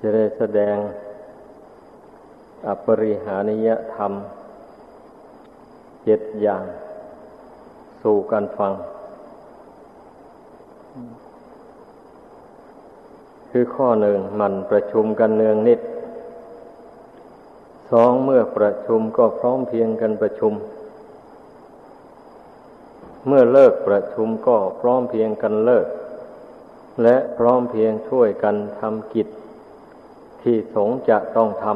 จะได้แสดงอปริหานิยธรรมเจ็ดอย่าง สู่กันฟัง คือข้อหนึ่งมันประชุมกันเนืองนิด สองเมื่อประชุมก็พร้อมเพียงกันประชุม เมื่อเลิกประชุมก็พร้อมเพียงกันเลิก และพร้อมเพียงช่วยกันทำกิจ ที่สงจะต้องทำ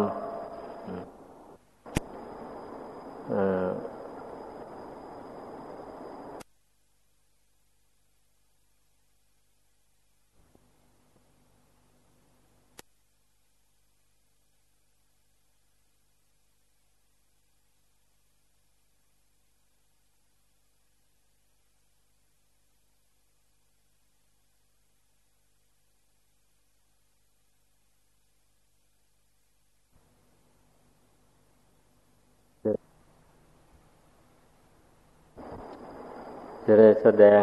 จะได้แสดง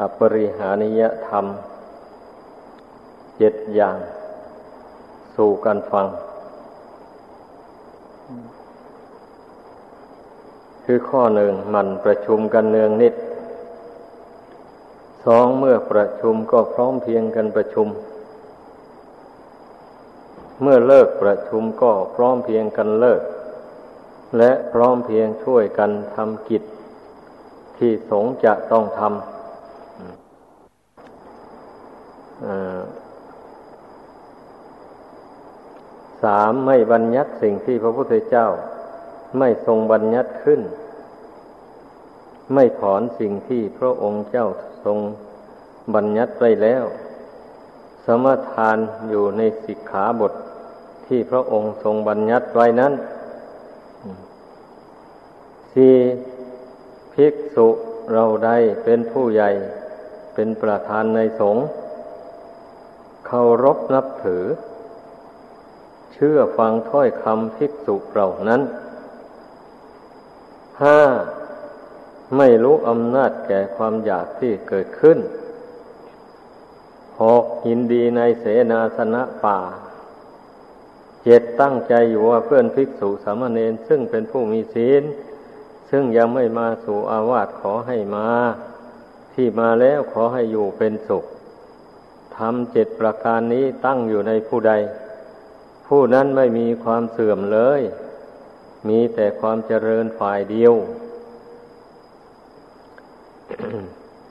อปริหานิยธรรมเจ็ดอย่าง สู่กันฟัง คือข้อหนึ่งมันประชุมกันเนืองนิด สองเมื่อประชุมก็พร้อมเพียงกันประชุม เมื่อเลิกประชุมก็พร้อมเพียงกันเลิก และพร้อมเพียงช่วยกันทำกิจ ที่สงจะต้องทำสามไม่บัญญัติสิ่งที่พระพุทธเจ้า ไม่ทรงบัญญัติขึ้น ไม่ถอนสิ่งที่พระองค์เจ้าทรงบัญญัติไว้แล้ว สมทานอยู่ในสิกขาบทที่พระองค์ทรงบัญญัติไว้นั้นสี่ ภิกษุเราได้เป็นผู้ใหญ่เป็นประธานในสงฆ์เคารพนับถือ เชื่อฟังถ้อยคำภิกษุเรานั้นห้าไม่รู้อำนาจแก่ความอยากที่เกิดขึ้นหกหินดีในเสนาสนะป่าเจ็ดตั้งใจอยู่ว่าเพื่อนภิกษุสามเณรซึ่งเป็นผู้มีศีล ซึ่งยังไม่มาสู่อาวาสขอให้มา ที่มาแล้วขอให้อยู่เป็นสุขทำเจ็ดประการนี้ตั้งอยู่ในผู้ใด ผู้นั้นไม่มีความเสื่อมเลย มีแต่ความเจริญฝ่ายเดียว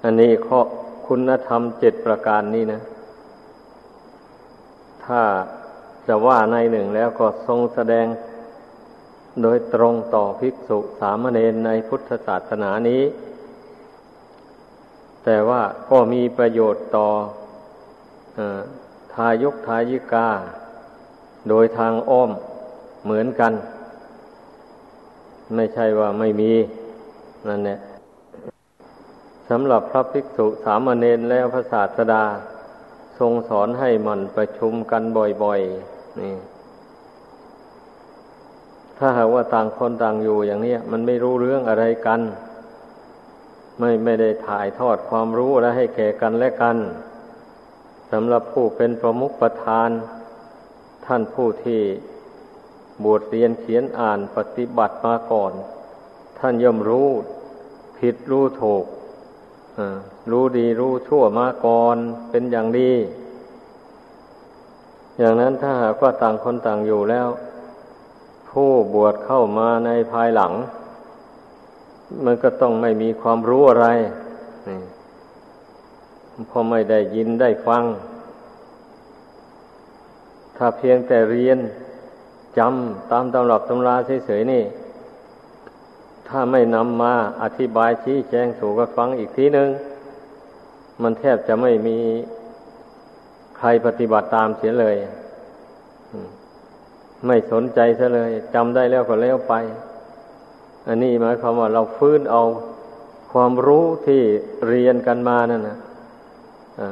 อันนี้ข้อคุณธรรมเจ็ดประการนี้นะ ถ้าจะว่าในหนึ่งแล้วก็ทรงแสดง โดยตรงต่อภิกษุสามเณรในพุทธศาสนานี้ แต่ว่าก็มีประโยชน์ต่ออทายกทายิกา โดยทางอ้อมเหมือนกัน ไม่ใช่ว่าไม่มีนั่นแหละสำหรับพระภิกษุสามเณรแล้วพระศาสดา ทรงสอนให้มันประชุมกันบ่อยๆ นี่ ถ้าหากว่าต่างคนต่างอยู่อย่างนี้มันไม่รู้เรื่องอะไรกัน ไม่ไม่ได้ถ่ายทอดความรู้และให้แก่กันและกันสำหรับผู้เป็นประมุขประธาน ท่านผู้ที่บวชเรียนเขียนอ่านปฏิบัติมาก่อน ท่านย่อมรู้ผิดรู้ถูกรู้ดีรู้ชั่วมาก่อนเป็นอย่างดี อย่างนั้นถ้าหากว่าต่างคนต่างอยู่แล้ว ผู้บวชเข้ามาในภายหลัง มันก็ต้องไม่มีความรู้อะไรพอไม่ได้ยินได้ฟัง ถ้าเพียงแต่เรียนจำตามตำรับตำราเฉยๆนี่ ถ้าไม่นำมาอธิบายชี้แจงสู่กันฟังอีกทีหนึ่งมันแทบจะไม่มีใครปฏิบัติตามเสียเลย ไม่สนใจซะเลยจำได้แล้วก็แล้วไป อันนี้หมายความว่าเราฟื้นเอาความรู้ที่เรียนกันมานั่นนะ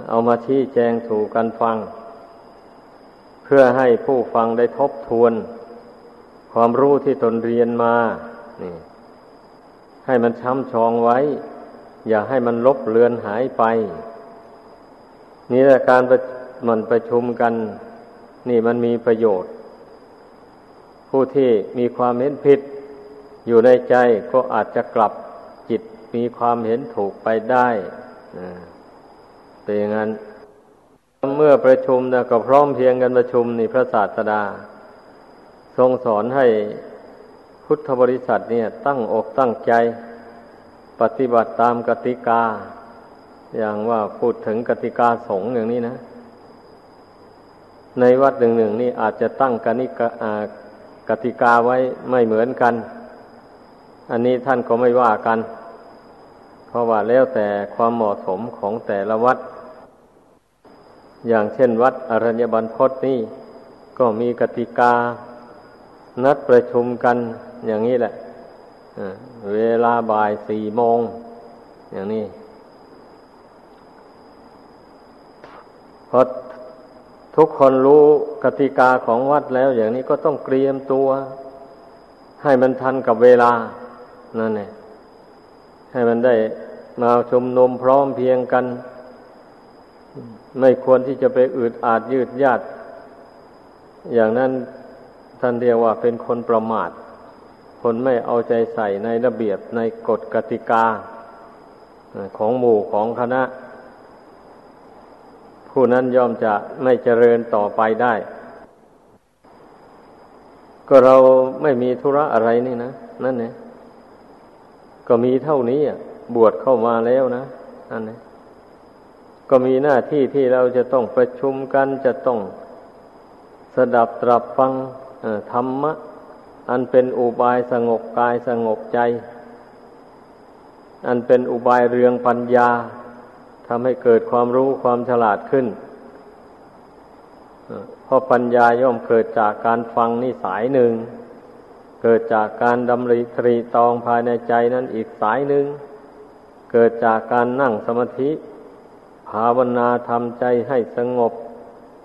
เอามาชี้แจงสู่กันฟัง เพื่อให้ผู้ฟังได้ทบทวน ความรู้ที่ตนเรียนมา นี่ ให้มันช้ำชองไว้ อย่าให้มันลบเลือนหายไป นี่แหละการมันประชุมกัน นี่มันมีประโยชน์ ผู้ที่มีความเห็นผิด อยู่ในใจก็อาจจะกลับจิตมีความเห็นถูกไปได้เป็นอย่างนั้น เมื่อประชุมนะก็พร้อมเพียงกันประชุมนี่พระศาสดา ทรงสอนให้พุทธบริษัทเนี่ย ตั้งอกตั้งใจ ปฏิบัติตามกติกา อย่างว่าพูดถึงกติกาสงฆ์อย่างนี้นะในวัดหนึ่งหนึ่งนี่อาจจะตั้งกนิกา กติกาไว้ไม่เหมือนกัน อันนี้ท่านก็ไม่ว่ากัน เพราะว่าแล้วแต่ความเหมาะสมของแต่ละวัด อย่างเช่นวัดอรัญญบันพศนี่ก็มีกติกา นัดประชุมกันอย่างนี้แหละเวลาบ่ายสี่โมง อย่างนี้พอ ทุกคนรู้กติกาของวัดแล้วอย่างนี้ก็ต้องเตรียมตัว ให้มันทันกับเวลานั่นเองให้มันได้มาชุมนุมพร้อมเพียงกัน ไม่ควรที่จะไปอืดอาดยืดยาดอย่างนั้นท่านเรียกว่าเป็นคนประมาท คนไม่เอาใจใส่ในระเบียบในกฎกติกา ของหมู่ของคณะ ผู้นั้นย่อมจะไม่เจริญต่อไปได้ ก็เราไม่มีธุระอะไรนี่นะนั่นเนี่ยก็มีเท่านี้อะ บวชเข้ามาแล้วนะนั่นเนี่ยก็มีหน้าที่ที่เราจะต้องประชุมกันจะต้องสดับตรับฟังธรรมะ อันเป็นอุบายสงบกายสงบใจ อันเป็นอุบายเรืองปัญญา ทำให้เกิดความรู้ความฉลาดขึ้นเพราะปัญญาย่อมเกิดจากการฟังนี่สายหนึ่ง เกิดจากการดำริตรีตองภายในใจนั้นอีกสายหนึ่ง เกิดจากการนั่งสมาธิ ภาวนาทำใจให้สงบ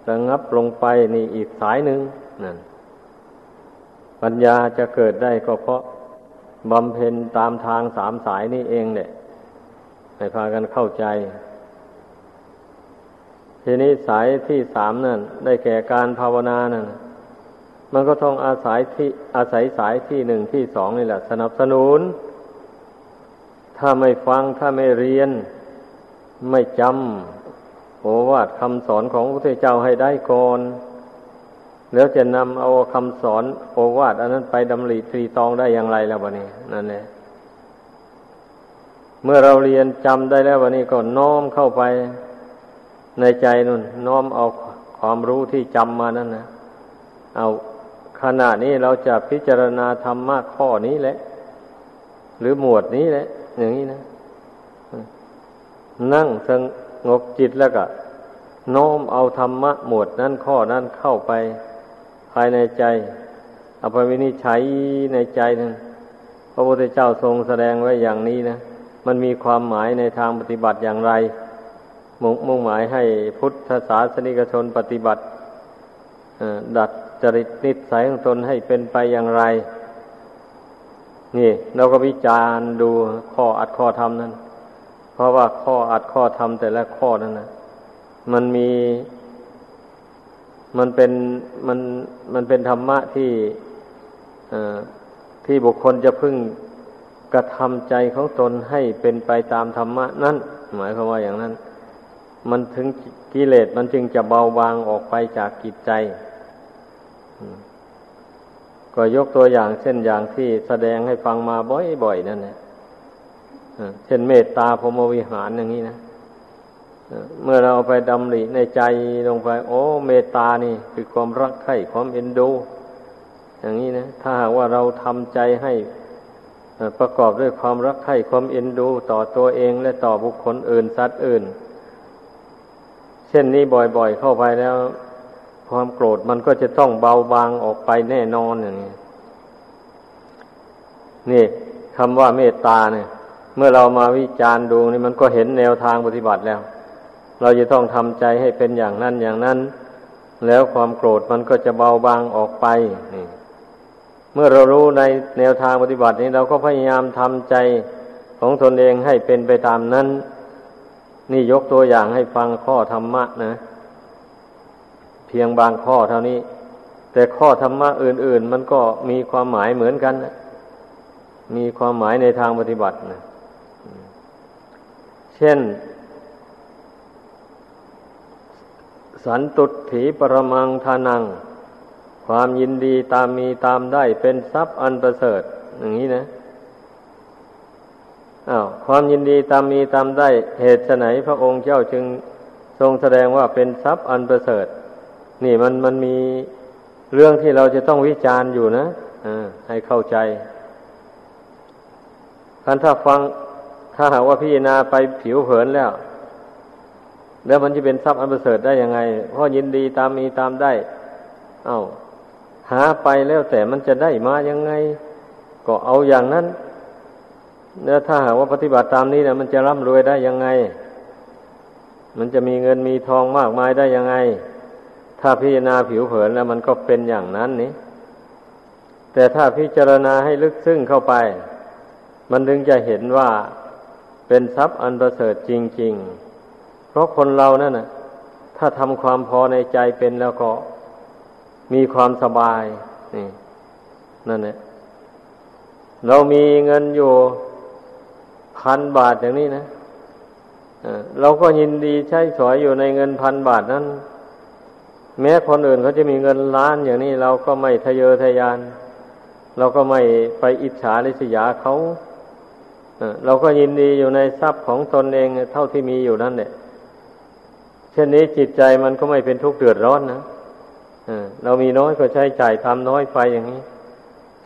ระงับลงไปนี่อีกสายหนึ่งนั่นปัญญาจะเกิดได้ก็เพราะบำเพ็ญตามทางสามสายนี่เองเนี่ยให้พากันเข้าใจ ทีนี้สายที่สามนั่น ได้แก่การภาวนานั่นมันก็ต้องอาศัยที่อาศัยสายที่หนึ่งที่สองนี่แหละ สนับสนุน ถ้าไม่ฟังถ้าไม่เรียน ไม่จำโอวาทคำสอนของพระพุทธเจ้าให้ได้ก่อนแล้วจะนำเอาคำสอนโอวาทอันนั้นไปดำริตรีตองได้อย่างไรแล้ววะนี่นั่นแหละเมื่อเราเรียนจำได้แล้ววันนี้ก็น้อมเข้าไป ในใจนุ่นน้อมเอาความรู้ที่จำมานั่นนะเอาขณะนี้เราจะพิจารณาธรรมะข้อนี้แหละ หรือหมวดนี้แหละ อย่างนี้นะ นั่งสงบจิตแล้วก็น้อมเอาธรรมะหมวดนั้นข้อนั้นเข้าไปภายในใจเอาไปวินิจฉัยในใจนั้น พระพุทธเจ้าทรงแสดงไว้อย่างนี้นะ มันมีความหมายในทางปฏิบัติอย่างไร มุ่งมุ่งหมายให้พุทธศาสนิกชนปฏิบัติดัดจริตนิสัยของตนให้เป็นไปอย่างไร นี่ เราก็วิจารณ์ดูข้ออัดข้อธรรมนั้น เพราะว่าข้ออัดข้อธรรมแต่ละข้อนั้นนะมันมี มันเป็นมันมันเป็นธรรมะที่ที่บุคคลจะพึ่งกระทำใจของตนให้เป็นไปตามธรรมะนั้นหมายความว่าอย่างนั้น มันถึงกิเลสมันจึงจะเบาบางออกไปจากกิจใจ ก็ยกตัวอย่างเช่นอย่างที่แสดงให้ฟังมาบ่อยๆนั่นแหละเช่นเมตตาพรมวิหารอย่างนี้นะเมื่อเราไปดำริในใจลงไป โอ้ เมตตานี่คือความรักใคร่ความเอ็นดู อย่างนี้นะ ถ้าหากว่าเราทำใจให้ประกอบด้วยความรักใคร่ความเอ็นดู ต่อตัวเองและต่อบุคคลอื่นสัตว์อื่น เช่นนี้บ่อยๆเข้าไปแล้ว ความโกรธมันก็จะต้องเบาบางออกไปแน่นอนอย่างนี้นี่คำว่าเมตตาเนี่ย เมื่อเรามาวิจารณ์ดูนี่มันก็เห็นแนวทางปฏิบัติแล้ว เราจะต้องทำใจให้เป็นอย่างนั้นอย่างนั้น แล้วความโกรธมันก็จะเบาบางออกไปนี่เมื่อเรารู้ในแนวทางปฏิบัตินี้เราก็พยายามทำใจของตนเองให้เป็นไปตามนั้น นี่ยกตัวอย่างให้ฟังข้อธรรมะนะ เพียงบางข้อเท่านี้ แต่ข้อธรรมะอื่น ๆ มันก็มีความหมายเหมือนกันนะมีความหมายในทางปฏิบัตินะเช่น สันตุถีปรมังทานัง ความยินดีตามมีตามได้เป็นทรัพย์อันประเสริฐ อย่างนี้นะ อา้าวความยินดีตามมีตามได้เหตุไหนพระองค์เจ้าจึงทรงแสดงว่าเป็นทรัพย์อันประเสริฐ นี่มันมันมีเรื่องที่เราจะต้องวิจารณ์อยู่นะอ่าให้เข้าใจคันถ้าฟังถ้าหากว่าพิจารณาไปผิวเผินแล้ว แล้วมันจะเป็นทรัพย์อันประเสริฐได้ยังไงเพราะยินดีตามมีตามได้ เอา้า หาไปแล้วแต่มันจะได้มายังไง ก็เอาอย่างนั้น แล้วถ้าหากว่าปฏิบัติตามนี้นะมันจะร่ำรวยได้ยังไง มันจะมีเงินมีทองมากมายได้ยังไง ถ้าพิจารณาผิวเผินแล้วมันก็เป็นอย่างนั้นนี่แต่ถ้าพิจารณาให้ลึกซึ้งเข้าไป มันถึงจะเห็นว่าเป็นทรัพย์อันประเสริฐจริง ๆ เพราะคนเรานั่นนะถ้าทำความพอในใจเป็นแล้วก็มีความสบายนี่นั่นแหละเรามีเงินอยู่ พันบาทอย่างนี้นะเราก็ยินดีใช้สอยอยู่ในเงินพันบาทนั้น แม้คนอื่นเขาจะมีเงินล้านอย่างนี้เราก็ไม่ทะเยอทะยาน เราก็ไม่ไปอิจฉาริษยาเขาเราก็ยินดีอยู่ในทรัพย์ของตนเองเท่าที่มีอยู่นั่นเนี่ยเช่นนี้จิตใจมันก็ไม่เป็นทุกข์เดือดร้อนนะเรามีน้อยก็ใช้จ่ายทำน้อยไปอย่างนี้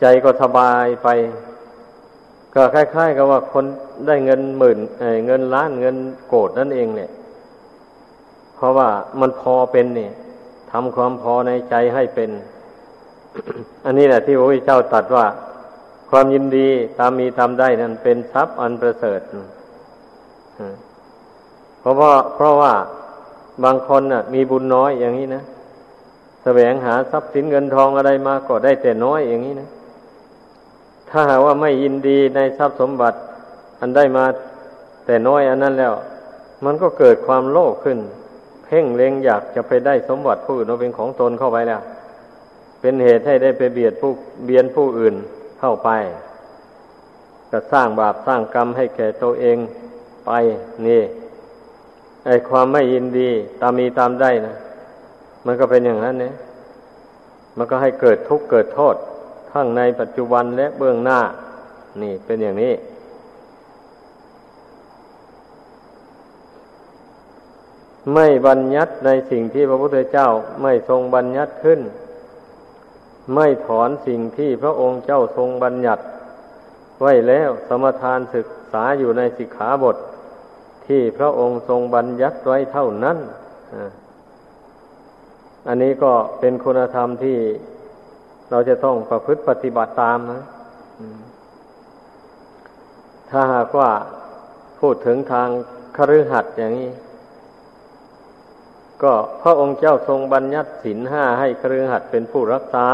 ใจก็สบายไป ก็คล้ายๆ กับว่าคนได้เงินหมื่นเงินล้านเงินโกดนั่นเองเนี่ย เพราะว่ามันพอเป็นเนี่ยทำความพอในใจให้เป็น อันนี้แหละที่พระพุทธเจ้าตรัสว่า ความยินดีตามมีตามได้นั้นเป็นทรัพย์อันประเสริฐเพราะว่าเพราะว่าบางคนน่ะ มีบุญน้อยอย่างนี้นะแสวงหาทรัพย์สินเงินทองอะไรมาก็ได้แต่น้อยอย่างนี้นะ ถ้าหากว่าไม่ยินดีในทรัพย์สมบัติ อันได้มาแต่น้อยอันนั้นแล้ว มันก็เกิดความโลภขึ้น เพ่งเล็งอยากจะไปได้สมบัติผู้อื่นเป็นของตนเข้าไปแล้ว เป็นเหตุให้ได้ไปเบียดผู้เบียนผู้อื่นเข้าไป ก็สร้างบาปสร้างกรรมให้แก่ตัวเองไปนี่ไอความไม่ยินดี ตามมีตามได้นะมันก็เป็นอย่างนั้นเนี่ยมันก็ให้เกิดทุกข์เกิดโทษ ทั้งในปัจจุบันและเบื้องหน้า นี่เป็นอย่างนี้ ไม่บัญญัติในสิ่งที่พระพุทธเจ้าไม่ทรงบัญญัติขึ้น ไม่ถอนสิ่งที่พระองค์เจ้าทรงบัญญัติ ไว้แล้วสมทานศึกษาอยู่ในสิกขาบท ที่พระองค์ทรงบัญญัติไว้เท่านั้น อันนี้ก็เป็นคุณธรรมที่ เราจะต้องประพฤติปฏิบัติตามนะถ้าหากว่าพูดถึงทางคฤหัสถ์อย่างนี้ ก็พระองค์เจ้าทรงบัญญัติศีลห้าให้คฤหัสถ์เป็นผู้รักษา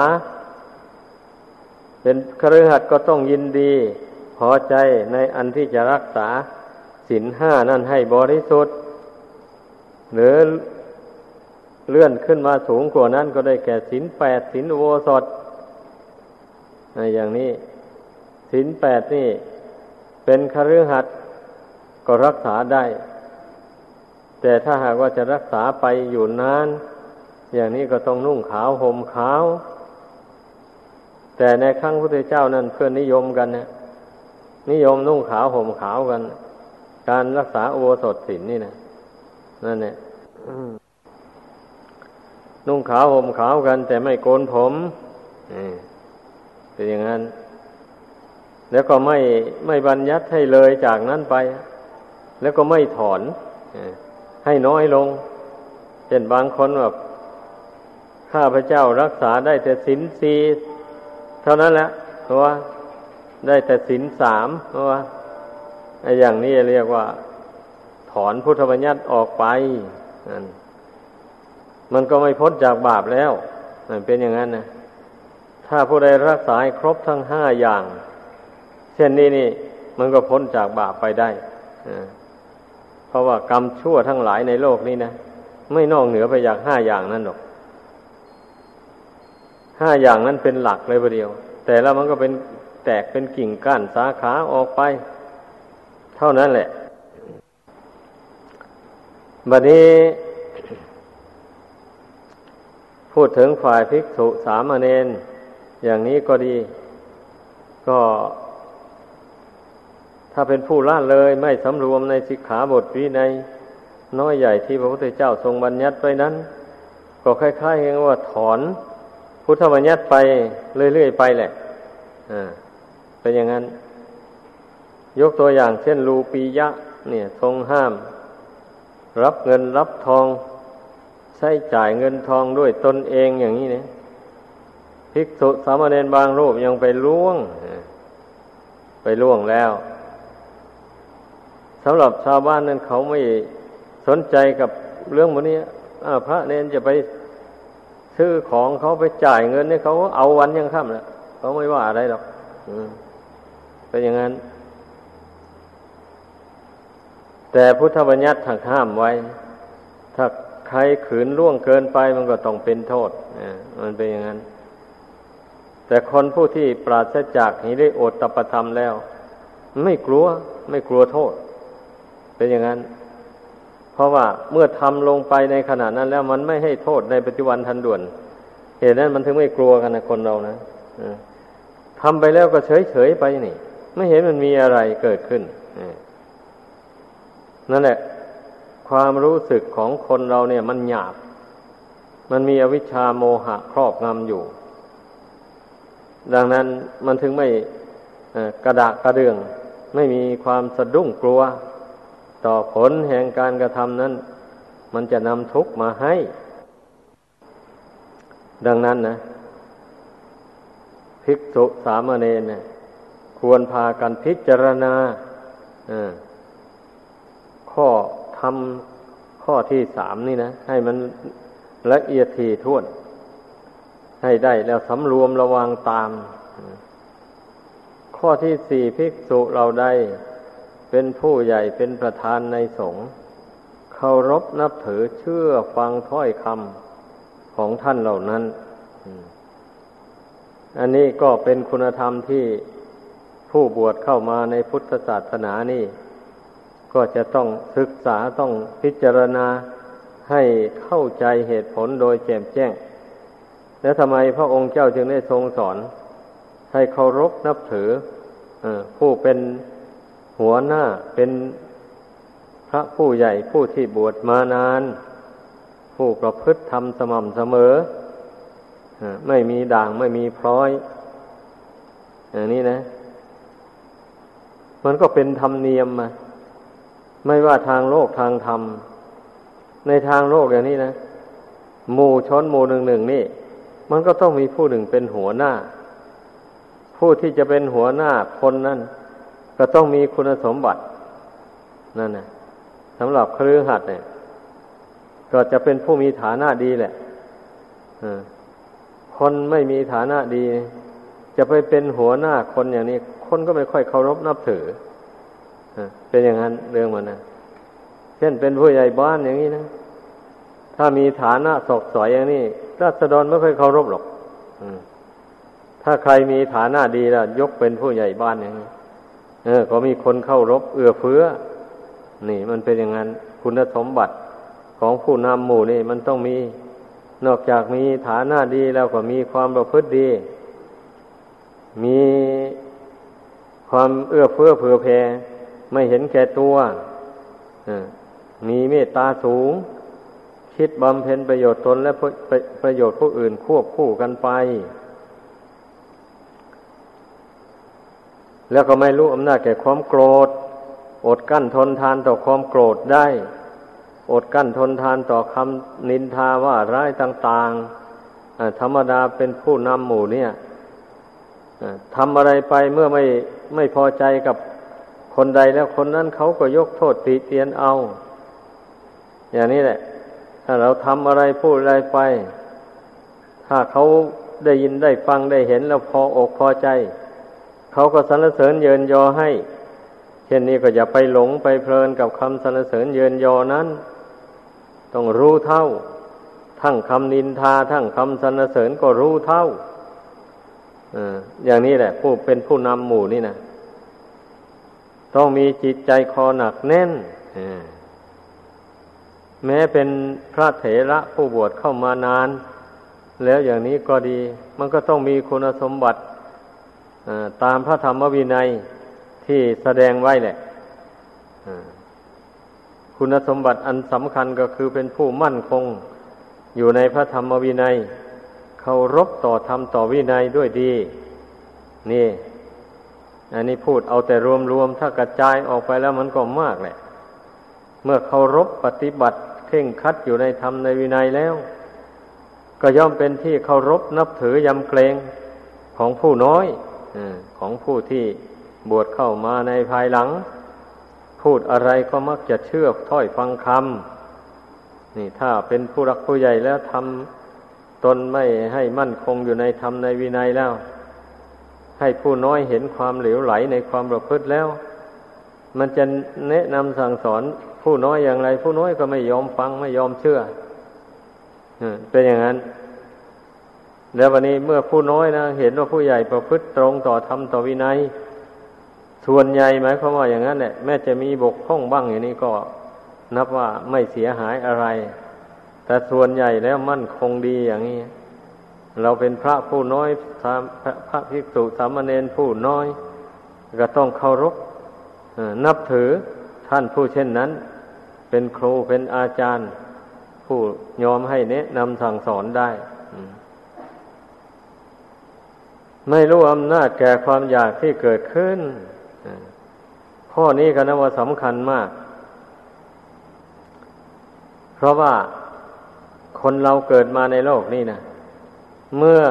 เป็นคฤหัสถ์ก็ต้องยินดีพอใจในอันที่จะรักษาศีลห้านั่นให้บริสุทธิ์ หรือเลื่อนขึ้นมาสูงกว่านั้นก็ได้แก่ศีลแปดศีลโวสด อย่างนี้ศีลแปดนี่ เป็นคฤหัสถ์ก็รักษาได้ แต่ถ้าหากว่าจะรักษาไปอยู่นาน อย่างนี้ก็ต้องนุ่งขาวห่มขาว แต่ในครั้งพระพุทธเจ้านั้นเพื่อนนิยมกันนะนิยมนุ่งขาวห่มขาวกัน การรักษาโอสถศีลนี่นะนั่นแหละนุ่งขาวห่มขาวกัน แต่ไม่โกนผม เป็นอย่างนั้น แล้วก็ไม่ไม่บัญญัติให้เลยจากนั้นไป แล้วก็ไม่ถอนให้น้อยลง เช่นบางคนแบบข้าพเจ้ารักษาได้แต่สินสีเท่านั้นแหละเพราะว่าได้แต่สินสามเพราะว่าไอ้อย่างนี้เรียกว่า ถอนพุทธบัญญัติออกไปนั่นมันก็ไม่พ้นจากบาปแล้ว มันเป็นอย่างนั้นนะ ถ้าผู้ใดรักษาครบทั้งห้าอย่าง เช่นนี้นี่ มันก็พ้นจากบาปไปได้เพราะว่ากรรมชั่วทั้งหลายในโลกนี้นะไม่นอกเหนือไปจากห้าอย่างนั้นหรอกห้าอย่างนั้นเป็นหลักเลยประเดียว แต่แล้วมันก็เป็นแตกเป็นกิ่งก้านสาขาออกไป เท่านั้นแหละบัดนี้ พูดถึงฝ่ายภิกษุสามเณร อย่างนี้ก็ดี ก็ ถ้าเป็นผู้ละเลยไม่สำรวมในสิกขาบทวินัยน้อยใหญ่ที่พระพุทธเจ้าทรงบัญญัติไว้นั้น ก็คล้ายๆกันว่าถอนพุทธบัญญัติไปเรื่อยๆไปแหละอ่าเป็นอย่างนั้น ยกตัวอย่างเช่นรูปียะ เนี่ยทรงห้าม รับเงินรับทอง ใช้จ่ายเงินทองด้วยตนเองอย่างนี้เนี่ย ภิกษุสามเณรบางรูปยังไปล่วง ไปล่วงแล้วสำหรับชาวบ้านนั้นเขาไม่สนใจกับเรื่องวันนี้พระเนนจะไปซื้อของเขาไปจ่ายเงินเนี่ยเขาเอาวันยังค่ำแล้วเขาไม่ว่าอะไรหรอกเป็นอย่างนั้น แต่พุทธบัญญัติถักห้ามไว้ ถ้าใครขืนล่วงเกินไปมันก็ต้องเป็นโทษมันเป็นอย่างนั้น แต่คนผู้ที่ปราศจากหิริโอตตปธรรมแล้ว ไม่กลัว ไม่กลัวโทษ เป็นอย่างนั้น เพราะว่าเมื่อทำลงไปในขณะนั้นแล้วมันไม่ให้โทษในปัจจุบันทันด่วน เหตุนั้นมันถึงไม่กลัวกันนะคนเรานะทำไปแล้วก็เฉยเฉยไปนี่ ไม่เห็นมันมีอะไรเกิดขึ้นนั่นแหละ ความรู้สึกของคนเราเนี่ย มันหยาบ มันมีอวิชชาโมหะครอบงำอยู่ ดังนั้นมันถึงไม่กระดากกระเดือง ไม่มีความสะดุ้งกลัว ต่อผลแห่งการกระทำนั้น มันจะนำทุกข์มาให้ ดังนั้นนะภิกษุสามเณรเนี่ยควรพากันพิจารณาข้อทำข้อที่สามนี่นะ ให้มันละเอียดถี่ถ้วน ให้ได้แล้วสำรวมระวังตาม ข้อที่สี่ภิกษุเราได้เป็นผู้ใหญ่เป็นประธานในสงฆ์เคารพนับถือเชื่อฟังถ้อยคำของท่านเหล่านั้น อันนี้ก็เป็นคุณธรรมที่ผู้บวชเข้ามาในพุทธศาสนานี่ก็จะต้องศึกษาต้องพิจารณาให้เข้าใจเหตุผลโดยแจ่มแจ้ง แล้วทำไมพระองค์เจ้าจึงได้ทรงสอน ให้เคารพนับถือผู้เป็นหัวหน้าเป็นพระผู้ใหญ่ผู้ที่บวชมานาน ผู้ประพฤติธรรมสม่ำเสมอไม่มีด่างไม่มีพร้อยอย่างนี้นะ มันก็เป็นธรรมเนียมมาไม่ว่าทางโลกทางธรรม ในทางโลกอย่างนี้นะหมู่ชนหมู่หนึ่งหนึ่งนี่ มันก็ต้องมีผู้หนึ่งเป็นหัวหน้า ผู้ที่จะเป็นหัวหน้าคนนั้น ก็ต้องมีคุณสมบัตินั่นนะสำหรับครือหัดเนี่ย ก็จะเป็นผู้มีฐานะดีแหละคนไม่มีฐานะดี จะไปเป็นหัวหน้าคนอย่างนี้ คนก็ไม่ค่อยเคารพนับถือเป็นอย่างนั้นเรื่องมันนะเช่นเป็นผู้ใหญ่บ้านอย่างนี้นะ ถ้ามีฐานะสกสอยอย่างนี้ราษฎรไม่ค่อยเคารพหรอกถ้าใครมีฐานะดีแล้วยกเป็นผู้ใหญ่บ้านอย่างนี้เออ ก็มีคนเข้ารบ เอื้อเฟื้อ นี่ มันเป็นอย่างนั้น คุณสมบัติของผู้นำหมู่นี่ มันต้องมี นอกจากมีฐานะดีแล้วก็มีความประพฤติดี มีความเอื้อเฟื้อเผื่อแผ่ไม่เห็นแก่ตัวมีเมตตาสูง คิดบำเพ็ญประโยชน์ตนและประโยชน์ผู้อื่นควบคู่กันไป แล้วก็ไม่รู้อำนาจแก่ความโกรธ อดกั้นทนทานต่อความโกรธได้ อดกั้นทนทานต่อคำนินทาว่าร้ายต่างๆธรรมดาเป็นผู้นำหมู่เนี่ยทำอะไรไปเมื่อไม่ไม่พอใจกับคนใดแล้วคนนั้นเขาก็ยกโทษติเตียนเอา อย่างนี้แหละ ถ้าเราทำอะไรพูดอะไรไป ถ้าเขาได้ยินได้ฟังได้เห็นแล้วพออกพอใจ เขาก็สรรเสริญเยินยอให้ เช่นนี้ก็อย่าไปหลงไปเพลินกับคำสรรเสริญเยินยอนั้น ต้องรู้เท่า ทั้งคำนินทา ทั้งคำสรรเสริญก็รู้เท่าอย่างนี้แหละ ผู้เป็นผู้นำหมู่นี่นะต้องมีจิตใจคอหนักแน่น แม้เป็นพระเถระผู้บวชเข้ามานาน แล้วอย่างนี้ก็ดี มันก็ต้องมีคุณสมบัติตามพระธรรมวินัยที่แสดงไว้แหละคุณสมบัติอันสำคัญก็คือเป็นผู้มั่นคงอยู่ในพระธรรมวินัยเคารพต่อธรรมต่อวินัยด้วยดี นี่ อันนี้พูดเอาแต่รวมๆถ้ากระจายออกไปแล้วมันก็มากแหละ เมื่อเคารพปฏิบัติ เข่งคัดอยู่ในธรรมในวินัยแล้ว ก็ย่อมเป็นที่เคารพนับถือยำเกรงของผู้น้อยอของผู้ที่บวชเข้ามาในภายหลัง พูดอะไรก็มักจะเชื่อถ้อยฟังคำนี่ถ้าเป็นผู้รักผู้ใหญ่แล้วทำตนไม่ให้มั่นคงอยู่ในธรรมในวินัยแล้ว ให้ผู้น้อยเห็นความเหลวไหลในความประพฤติแล้ว มันจะแนะนำสั่งสอน ผู้น้อยอย่างไร ผู้น้อยก็ไม่ยอมฟังไม่ยอมเชื่อเป็นอย่างนั้น แล้ววันนี้เมื่อผู้น้อยนะเห็นว่าผู้ใหญ่ประพฤติตรงต่อธรรมต่อวินัยส่วนใหญ่หมายความว่าอย่างนั้นแหละแม้จะมีบกพร่องบ้างอย่างนี้ก็นับว่าไม่เสียหายอะไร แต่ส่วนใหญ่แล้วมั่นคงดีอย่างนี้ เราเป็นพระผู้น้อยพระภิกษุสามเณรผู้น้อย ก็ต้องเคารพนับถือท่านผู้เช่นนั้น เป็นครูเป็นอาจารย์ ผู้ยอมให้แนะนำสั่งสอนได้ ไม่รู้อำนาจแก่ความอยากที่เกิดขึ้น ข้อนี้ก็นับว่าสำคัญมาก เพราะว่าคนเราเกิดมาในโลกนี้นะเมื่อ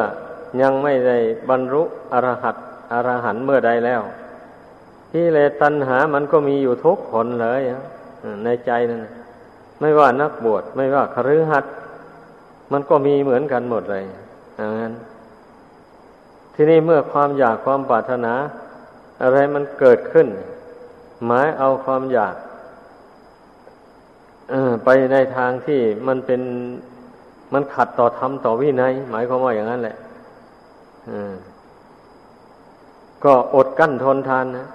ยังไม่ได้บรรลุอรหัตอรหันเมื่อใดแล้วที่เลตัณหามันก็มีอยู่ทุกคนเลย ในใจนั่นไม่ว่านักบวชไม่ว่าคฤหัสถ์มันก็มีเหมือนกันหมดเลยอย่างนั้นที่นี่เมื่อความอยากความปรารถนา อะไรมันเกิดขึ้น หมายเอาความอยากไปในทางที่มันเป็นมันขัดต่อธรรมต่อวินัยหมายความว่าอย่างนั้นแหละก็อดกั้นทนทานนะ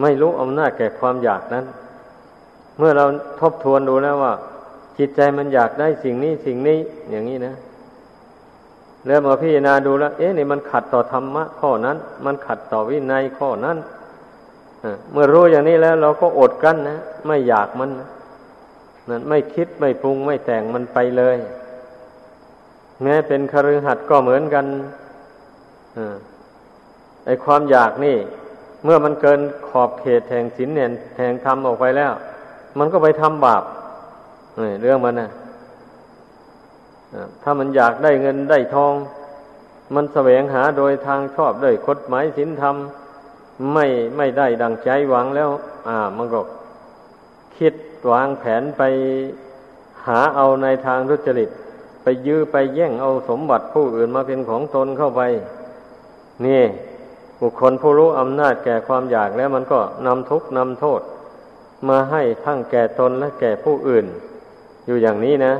ไม่รู้อำนาจแก่ความอยากนั้น เมื่อเราทบทวนดูแล้วว่า จิตใจมันอยากได้สิ่งนี้สิ่งนี้อย่างนี้นะแล้วมาพิจารณาดูแล้ว เอ๊ะนี่มันขัดต่อธรรมะข้อนั้น มันขัดต่อวินัยข้อนั้นเมื่อรู้อย่างนี้แล้ว เราก็อดกั้นนะไม่อยากมันนั่นไม่คิดไม่ปรุงไม่แต่งมันไปเลย แม้เป็นคฤหัสถ์ก็เหมือนกันไอความอยากนี่ เมื่อมันเกินขอบเขตแห่งศีลเนี่ยแห่งธรรมออกไปแล้ว มันก็ไปทำบาปเรื่องมันนะถ้ามันอยากได้เงินได้ทอง มันแสวงหาโดยทางชอบด้วยกฎหมายศีลธรรม ไม่ไม่ได้ดังใจหวังแล้ว อ่า มันก็คิดวางแผนไปหาเอาในทางทุจริต ไปยื้อไปแย่งเอาสมบัติผู้อื่นมาเป็นของตนเข้าไป นี่ บุคคลผู้รู้อำนาจแก่ความอยากแล้วมันก็นำทุกข์นำโทษ มาให้ทั้งแก่ตนและแก่ผู้อื่น อยู่อย่างนี้นะ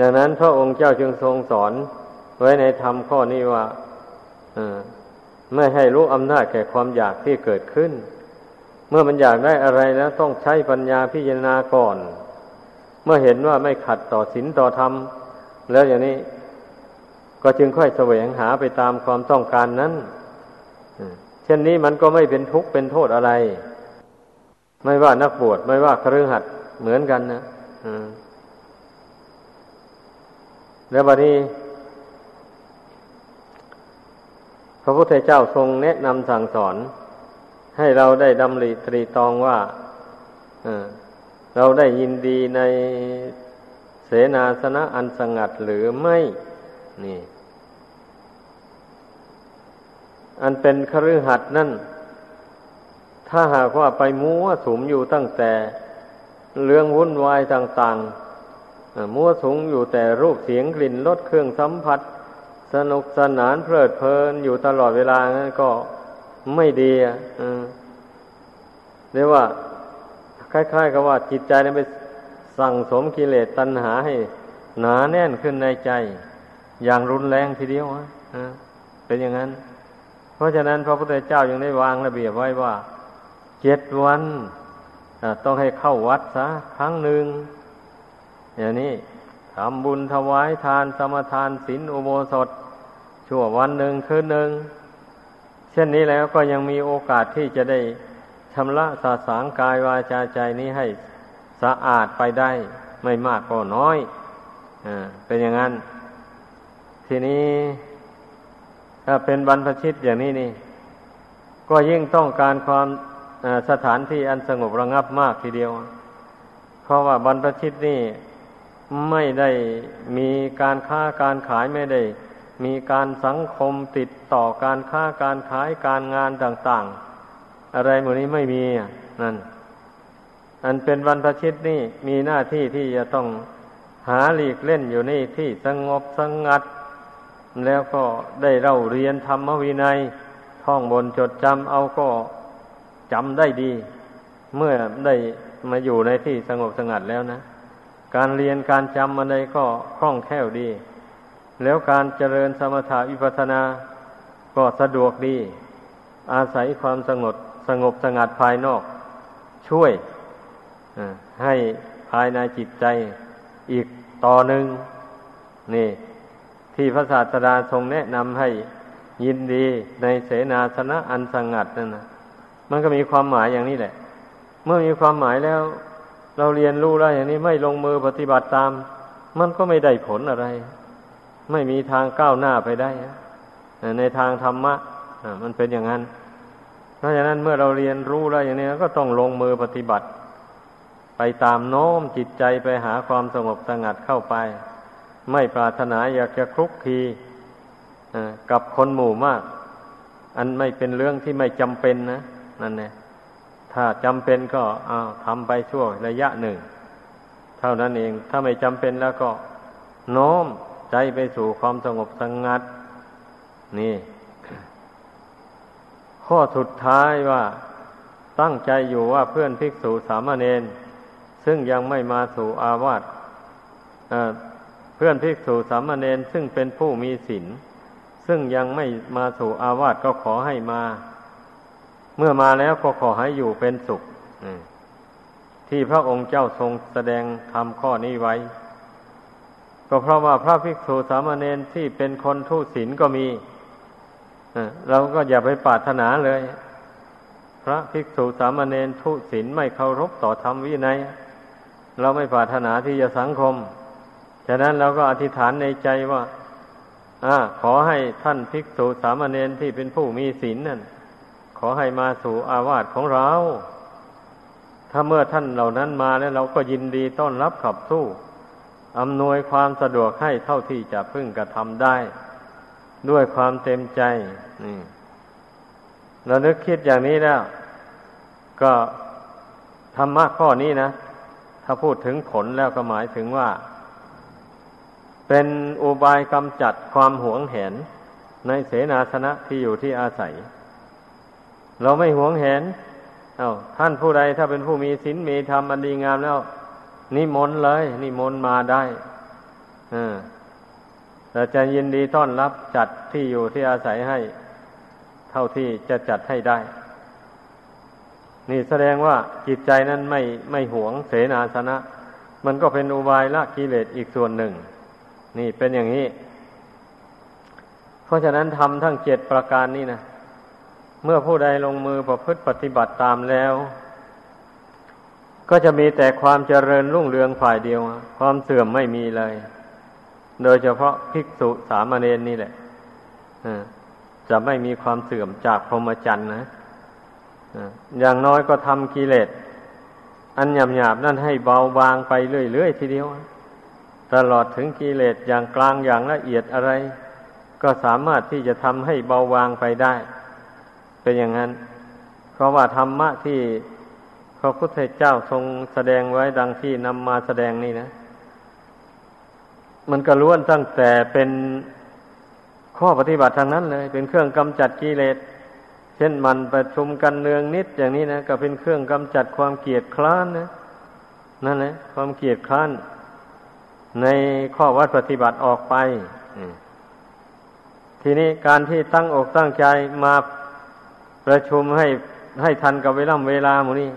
ดังนั้นพระองค์เจ้าจึงทรงสอนไว้ในธรรมข้อนี้ว่าไม่ให้รู้อำนาจแก่ความอยากที่เกิดขึ้น เมื่อมันอยากได้อะไรแล้วต้องใช้ปัญญาพิจารณาก่อน เมื่อเห็นว่าไม่ขัดต่อศีลต่อธรรม แล้วอย่างนี้ ก็จึงค่อยแสวงหาไปตามความต้องการนั้นเช่นนี้มันก็ไม่เป็นทุกข์เป็นโทษอะไร ไม่ว่านักบวชไม่ว่าครือหัดเหมือนกันนะแล้วบัดนี้ พระพุทธเจ้าทรงแนะนำสั่งสอน ให้เราได้ดำริตรีตองว่าเราได้ยินดีในเสนาสนะอันสงัดหรือไม่ นี่ อันเป็นคฤหัสถ์นั่น ถ้าหากว่าไปมัวสุมอยู่ตั้งแต่เรื่องวุ่นวายต่างๆมัวสุมอยู่แต่รูปเสียงกลิ่นรสเครื่องสัมผัส สนุกสนานเพลิดเพลินอยู่ตลอดเวลานั้นก็ไม่ดีอะเรียกว่า คล้าย ๆ กับว่าจิตใจนั้นไปสั่งสมกิเลสตัณหาให้ หนาแน่นขึ้นในใจ อย่างรุนแรงทีเดียวอะเป็นอย่างนั้น เพราะฉะนั้นพระพุทธเจ้ายังได้วางระเบียบไว้ว่า เจ็ดวันต้องให้เข้าวัดซะครั้งหนึ่ง อย่างนี้ทำบุญถวายทานสมทานศีลอุโบสถ ชั่ววันหนึ่งคืนหนึ่ง เช่นนี้แล้วก็ยังมีโอกาสที่จะได้ชำระสาสางกายวาจาใจนี้ให้สะอาดไปได้ ไม่มากก็น้อยอเป็นอย่างนั้น ทีนี้ถ้าเป็นบรรพชิตอย่างนี้นี่ ก็ยิ่งต้องการความ สถานที่อันสงบระงับมากทีเดียว เพราะว่าบรรพชิตนี่ไม่ได้มีการค้าการขายไม่ได้ มีการสังคมติดต่อการค้าการขายการงานต่าง ๆ อะไรหมดนี้ไม่มีนั่น อันเป็นบรรพชิตนี่มีหน้าที่ที่จะต้องหาหลีกเล่นอยู่นี่ที่สงบสงัด แล้วก็ได้เล่าเรียนธรรมวินัย ท่องบนจดจำเอาก็ จำได้ดี เมื่อได้มาอยู่ในที่สงบสงัดแล้วนะ การเรียนการจำอะไรก็คล่องแคล่วดี แล้วการเจริญสมถะวิปัสสนา ก็สะดวกดี อาศัยความสงบสงบสงัดภายนอก ช่วยให้ภายในจิตใจอีกต่อหนึ่งนี่ ที่พระศาสดาทรงแนะนำให้ยินดีในเสนาสนะอันสงัดนั่นนะ มันก็มีความหมายอย่างนี้แหละ เมื่อมีความหมายแล้ว เราเรียนรู้แล้วอย่างนี้ไม่ลงมือปฏิบัติตาม มันก็ไม่ได้ผลอะไร ไม่มีทางก้าวหน้าไปได้ในทางธรรมะมันเป็นอย่างนั้น เพราะฉะนั้นเมื่อเราเรียนรู้แล้วอย่างนี้ก็ต้องลงมือปฏิบัติ ไปตามโน้มจิตใจไปหาความสงบสงัดเข้าไป ไม่ปรารถนาอยากจะคลุกคีกับคนหมู่มาก อันไม่เป็นเรื่องที่ไม่จำเป็นนะ นั่นแหละถ้าจำเป็นก็อาทำไปช่วระยะหนึ่ง เท่านั้นเอง ถ้าไม่จำเป็นแล้วก็โน้มใจไปสู่ความสงบสงัด นี่ ข้อสุดท้ายว่าตั้งใจอยู่ว่าเพื่อนภิกษุสามเณรซึ่งยังไม่มาสู่อาวาสเพื่อนภิกษุสามเณรซึ่งเป็นผู้มีศีลซึ่งยังไม่มาสู่อาวาสก็ขอให้มา เมื่อมาแล้วก็ขอให้อยู่เป็นสุขที่พระองค์เจ้าทรงแสดงทำข้อนี้ไว้ ก็เพราะว่าพระภิกษุสามเณรที่เป็นคนทุศีลก็มีเราก็อย่าไปปรารถนาเลย พระภิกษุสามเณรทุศีลไม่เคารพต่อธรรมวินัยเราไม่ปรารถนาที่จะสังคม ฉะนั้นเราก็อธิษฐานในใจว่าอขอให้ท่านภิกษุสามเณรที่เป็นผู้มีศีลนั่น ขอให้มาสู่อาวาสของเรา ถ้าเมื่อท่านเหล่านั้นมาแล้วเราก็ยินดีต้อนรับขับสู้อำนวยความสะดวกให้เท่าที่จะพึ่งกระทำได้ ด้วยความเต็มใจนี่เรานึกคิดอย่างนี้แล้ว ก็ธรรมะข้อนี้นะ ถ้าพูดถึงผลแล้วก็หมายถึงว่า เป็นอุบายกำจัดความหวงแหนในเสนาสนะที่อยู่ที่อาศัย เราไม่หวงเห็นเอา้าท่านผู้ใดถ้าเป็นผู้มีศีลมีธรรมอันดีงามแล้ว นิมนต์เลย นิมนต์มาได้เราจะยินดีต้อนรับจัดที่อยู่ที่อาศัยให้ เท่าที่จะจัดให้ได้ นี่แสดงว่าจิตใจนั้นไม่ไม่หวงเสนาสนะ มันก็เป็นอุบายละกิเลสอีกส่วนหนึ่ง นี่เป็นอย่างนี้ เพราะฉะนั้นทำทั้งเจ็ดประการนี้นะ เมื่อผู้ใดลงมือประพฤติปฏิบัติตามแล้ว ก็จะมีแต่ความเจริญรุ่งเรืองฝ่ายเดียว ความเสื่อมไม่มีเลย โดยเฉพาะภิกษุสามเณรนี่แหละจะไม่มีความเสื่อมจากพรหมจรรย์นะอย่างน้อยก็ทำกิเลสอันหยาบๆนั่นให้เบาบางไปเรื่อยๆทีเดียว ตลอดถึงกิเลสอย่างกลางอย่างละเอียดอะไร ก็สามารถที่จะทำให้เบาบางไปได้ เป็นอย่างนั้น เพราะว่าธรรมะที่พระพุทธเจ้าทรงแสดงไว้ดังที่นำมาแสดงนี่นะ มันก็ล้วนตั้งแต่เป็นข้อปฏิบัติทางนั้นเลย เป็นเครื่องกำจัดกิเลสเช่นมันประชุมกันเนืองนิดอย่างนี้นะก็เป็นเครื่องกำจัดความเกียดคร้านนะนั่นแหละความเกียดคร้านในข้อวัดปฏิบัติออกไปทีนี้การที่ตั้งอกตั้งใจมา ประชุมให้ให้ทันกับเวลาเวลาหมูนี้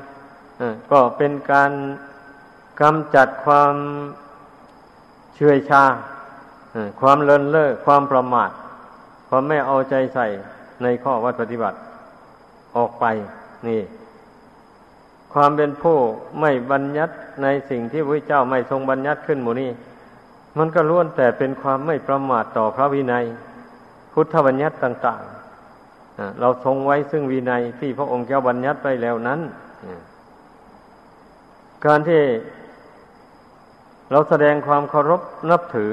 ก็เป็นการกำจัดความเชื่อชาความเลินเล่อความประมาทความไม่เอาใจใส่ในข้อวัดปฏิบัติออกไป นี่ ความเป็นผู้ไม่บัญญัติในสิ่งที่พระเจ้าไม่ทรงบัญญัติขึ้นหมูนี้มันก็ล้วนแต่เป็นความไม่ประมาทต่อพระวินัย พุทธบัญญัติต่างๆ เราทรงไว้ซึ่งวินัยที่พระองค์เจ้าบัญญัติไปแล้วนั้น การที่เราแสดงความเคารพนับถือ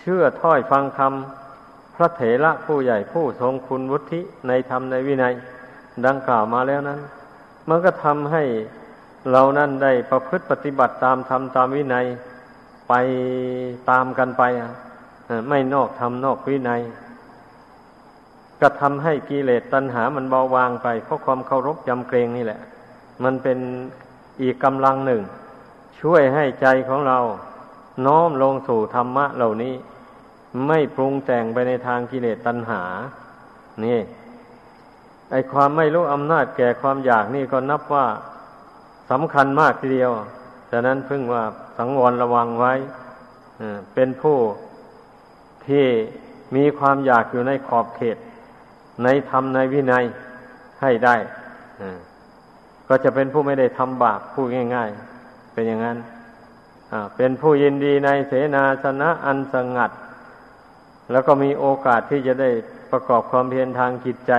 เชื่อถ้อยฟังคำพระเถระผู้ใหญ่ผู้ทรงคุณวุฒิในธรรมในวินัย ดังกล่าวมาแล้วนั้น มันก็ทำให้เรานั้นได้ประพฤติปฏิบัติตามธรรมตามวินัยไปตามกันไปไม่นอกธรรมนอกวินัย ก็ทำให้กิเลสตัณหามันเบาบางไป เพราะความเคารพยำเกรงนี่แหละ มันเป็นอีกกำลังหนึ่ง ช่วยให้ใจของเราน้อมลงสู่ธรรมะเหล่านี้ ไม่ปรุงแต่งไปในทางกิเลสตัณหา นี่ไอความไม่รู้อำนาจแก่ความอยากนี่ก็นับว่าสำคัญมากทีเดียว ฉะนั้นพึ่งว่าสังวรระวังไว้เป็นผู้ที่มีความอยากอยู่ในขอบเขต ในธรรมในวินัยให้ได้ก็จะเป็นผู้ไม่ได้ทำบาปพูดง่าย ๆ เป็นอย่างนั้นเป็นผู้ยินดีในเสนาสนะอันสงัด แล้วก็มีโอกาสที่จะได้ประกอบความเพียรทางจิตใจ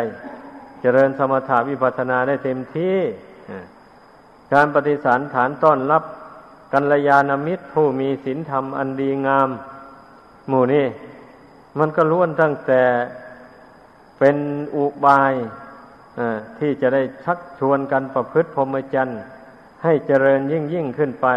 เจริญสมถาวิปัสสนาได้เต็มที่การปฏิสารฐานต้อนรับกัลยาณมิตรผู้มีศีลธรรมอันดีงาม หมู่นี้มันก็ล้วนตั้งแต่ เป็นอุบายที่จะได้ชักชวนกันประพฤติพรหมจรรย์ให้เจริญยิ่งยิ่งขึ้นไป